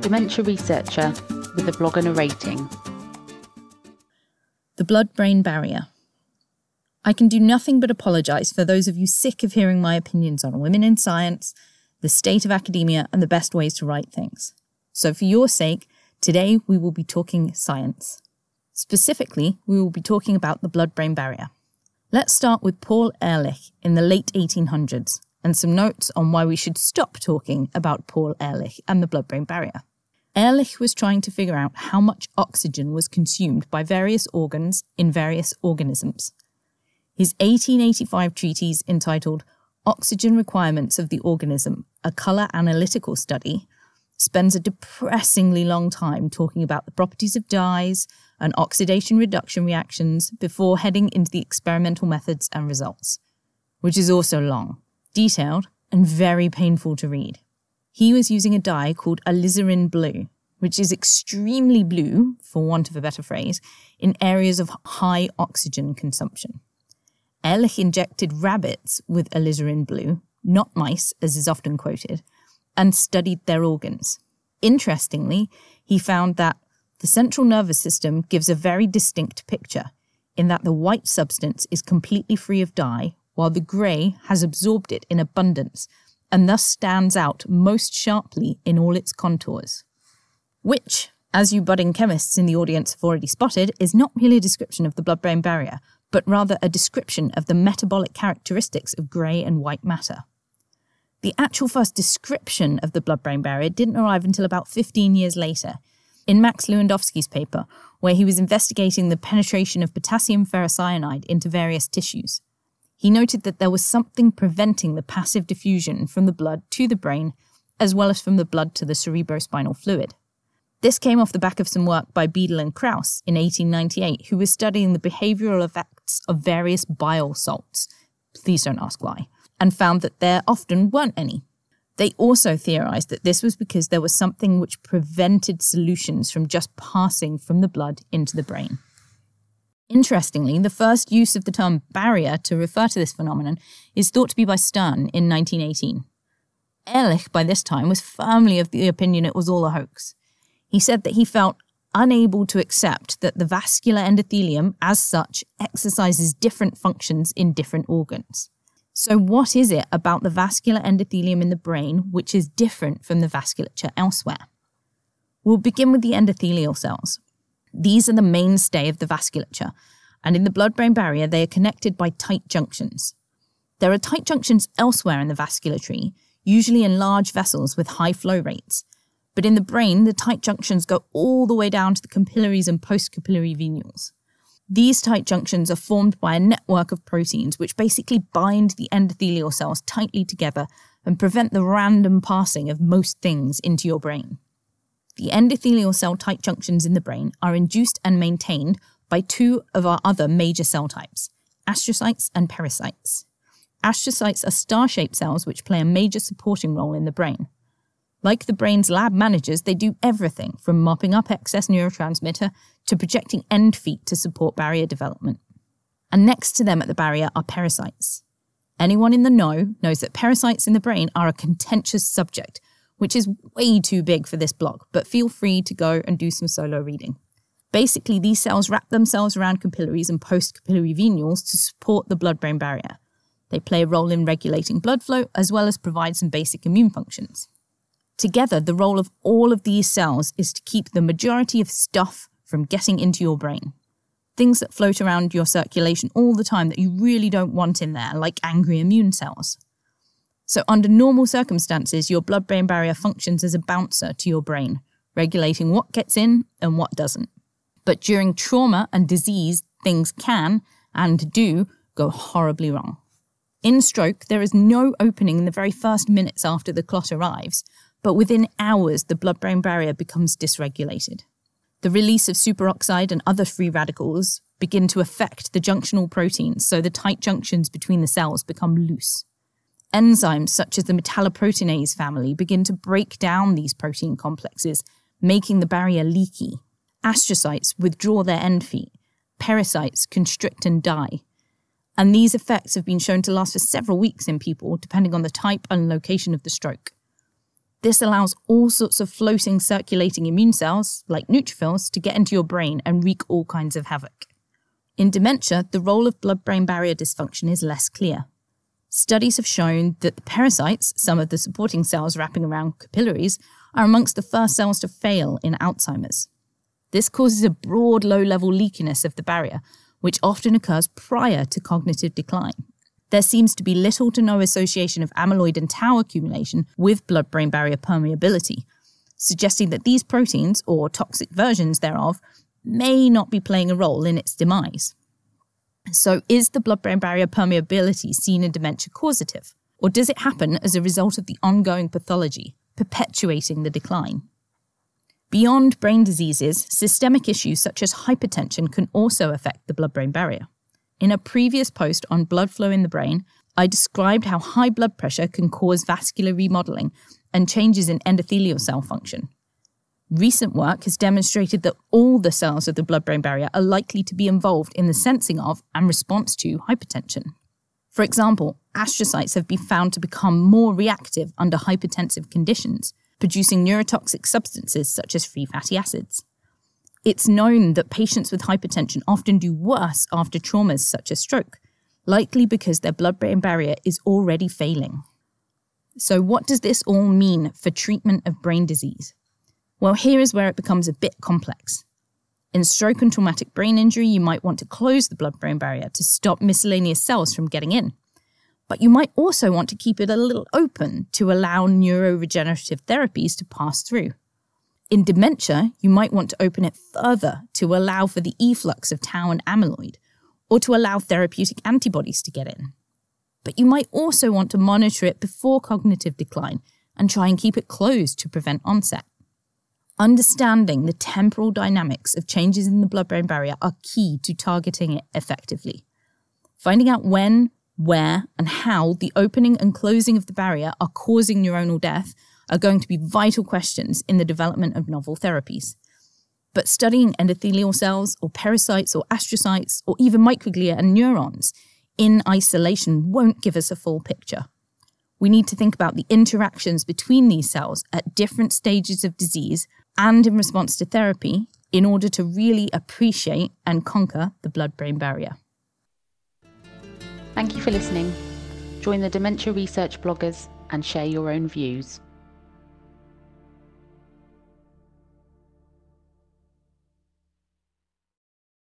dementia researcher with a blog and a rating. The blood brain barrier. I can do nothing but apologise for those of you sick of hearing my opinions on women in science, the state of academia, and the best ways to write things. So, for your sake, today we will be talking science. Specifically, we will be talking about the blood brain barrier. Let's start with Paul Ehrlich in the late 1800s and some notes on why we should stop talking about Paul Ehrlich and the blood brain barrier. Ehrlich was trying to figure out how much oxygen was consumed by various organs in various organisms. His 1885 treatise entitled Oxygen Requirements of the Organism, a Colour Analytical Study, spends a depressingly long time talking about the properties of dyes and oxidation reduction reactions before heading into the experimental methods and results, which is also long detailed, and very painful to read. He was using a dye called alizarin blue, which is extremely blue, for want of a better phrase, in areas of high oxygen consumption. Ehrlich injected rabbits with alizarin blue, not mice, as is often quoted, and studied their organs. Interestingly, he found that the central nervous system gives a very distinct picture, in that the white substance is completely free of dye, while the grey has absorbed it in abundance and thus stands out most sharply in all its contours. Which, as you budding chemists in the audience have already spotted, is not merely a description of the blood brain barrier, but rather a description of the metabolic characteristics of grey and white matter. The actual first description of the blood brain barrier didn't arrive until about 15 years later, in Max Lewandowsky's paper, where he was investigating the penetration of potassium ferrocyanide into various tissues. He noted that there was something preventing the passive diffusion from the blood to the brain, as well as from the blood to the cerebrospinal fluid. This came off the back of some work by Biedl and Krause in 1898, who was studying the behavioral effects of various bile salts. Please don't ask why. And found that there often weren't any. They also theorized that this was because there was something which prevented solutions from just passing from the blood into the brain. Interestingly, the first use of the term barrier to refer to this phenomenon is thought to be by Stern in 1918. Ehrlich, by this time, was firmly of the opinion it was all a hoax. He said that he felt unable to accept that the vascular endothelium, as such, exercises different functions in different organs. So, what is it about the vascular endothelium in the brain which is different from the vasculature elsewhere? We'll begin with the endothelial cells, these are the mainstay of the vasculature, and in the blood brain barrier, they are connected by tight junctions. There are tight junctions elsewhere in the vascular tree, usually in large vessels with high flow rates. But in the brain, the tight junctions go all the way down to the capillaries and postcapillary venules. These tight junctions are formed by a network of proteins which basically bind the endothelial cells tightly together and prevent the random passing of most things into your brain. The endothelial cell tight junctions in the brain are induced and maintained by two of our other major cell types, astrocytes and pericytes. Astrocytes are star shaped cells which play a major supporting role in the brain. Like the brain's lab managers, they do everything from mopping up excess neurotransmitter to projecting end feet to support barrier development. And next to them at the barrier are pericytes. Anyone in the know knows that pericytes in the brain are a contentious subject which is way too big for this block, but feel free to go and do some solo reading. Basically, these cells wrap themselves around capillaries and postcapillary venules to support the blood brain barrier. They play a role in regulating blood flow as well as provide some basic immune functions. Together, the role of all of these cells is to keep the majority of stuff from getting into your brain. Things that float around your circulation all the time that you really don't want in there, like angry immune cells. So, under normal circumstances, your blood brain barrier functions as a bouncer to your brain, regulating what gets in and what doesn't. But during trauma and disease, things can and do go horribly wrong. In stroke, there is no opening in the very first minutes after the clot arrives, but within hours, the blood brain barrier becomes dysregulated. The release of superoxide and other free radicals begin to affect the junctional proteins, so the tight junctions between the cells become loose. Enzymes such as the metalloproteinase family begin to break down these protein complexes, making the barrier leaky. Astrocytes withdraw their end feet. Pericytes constrict and die. And these effects have been shown to last for several weeks in people, depending on the type and location of the stroke. This allows all sorts of floating circulating immune cells, like neutrophils, to get into your brain and wreak all kinds of havoc. In dementia, the role of blood brain barrier dysfunction is less clear. Studies have shown that the pericytes, some of the supporting cells wrapping around capillaries, are amongst the first cells to fail in Alzheimer's. This causes a broad low level leakiness of the barrier, which often occurs prior to cognitive decline there seems to be little to no association of amyloid and tau accumulation with blood brain barrier permeability, suggesting that these proteins, or toxic versions thereof, may not be playing a role in its demise. So, is the blood brain barrier permeability seen in dementia causative? Or does it happen as a result of the ongoing pathology, perpetuating the decline? Beyond brain diseases, systemic issues such as hypertension can also affect the blood brain barrier. In a previous post on blood flow in the brain, I described how high blood pressure can cause vascular remodeling and changes in endothelial cell function. Recent work has demonstrated that all the cells of the blood brain barrier are likely to be involved in the sensing of and response to hypertension. For example, astrocytes have been found to become more reactive under hypertensive conditions, producing neurotoxic substances such as free fatty acids. It's known that patients with hypertension often do worse after traumas such as stroke, likely because their blood brain barrier is already failing. So, what does this all mean for treatment of brain disease? Well, here is where it becomes a bit complex. In stroke and traumatic brain injury, you might want to close the blood brain barrier to stop miscellaneous cells from getting in. But you might also want to keep it a little open to allow neuroregenerative therapies to pass through. In dementia, you might want to open it further to allow for the efflux of tau and amyloid, or to allow therapeutic antibodies to get in. But you might also want to monitor it before cognitive decline and try and keep it closed to prevent onset. Understanding the temporal dynamics of changes in the blood brain barrier are key to targeting it effectively. Finding out when, where, and how the opening and closing of the barrier are causing neuronal death are going to be vital questions in the development of novel therapies. But studying endothelial cells or pericytes or astrocytes or even microglia and neurons in isolation won't give us a full picture. We need to think about the interactions between these cells at different stages of disease and in response to therapy in order to really appreciate and conquer the blood brain barrier. Thank you for listening. Join the dementia research bloggers and share your own views.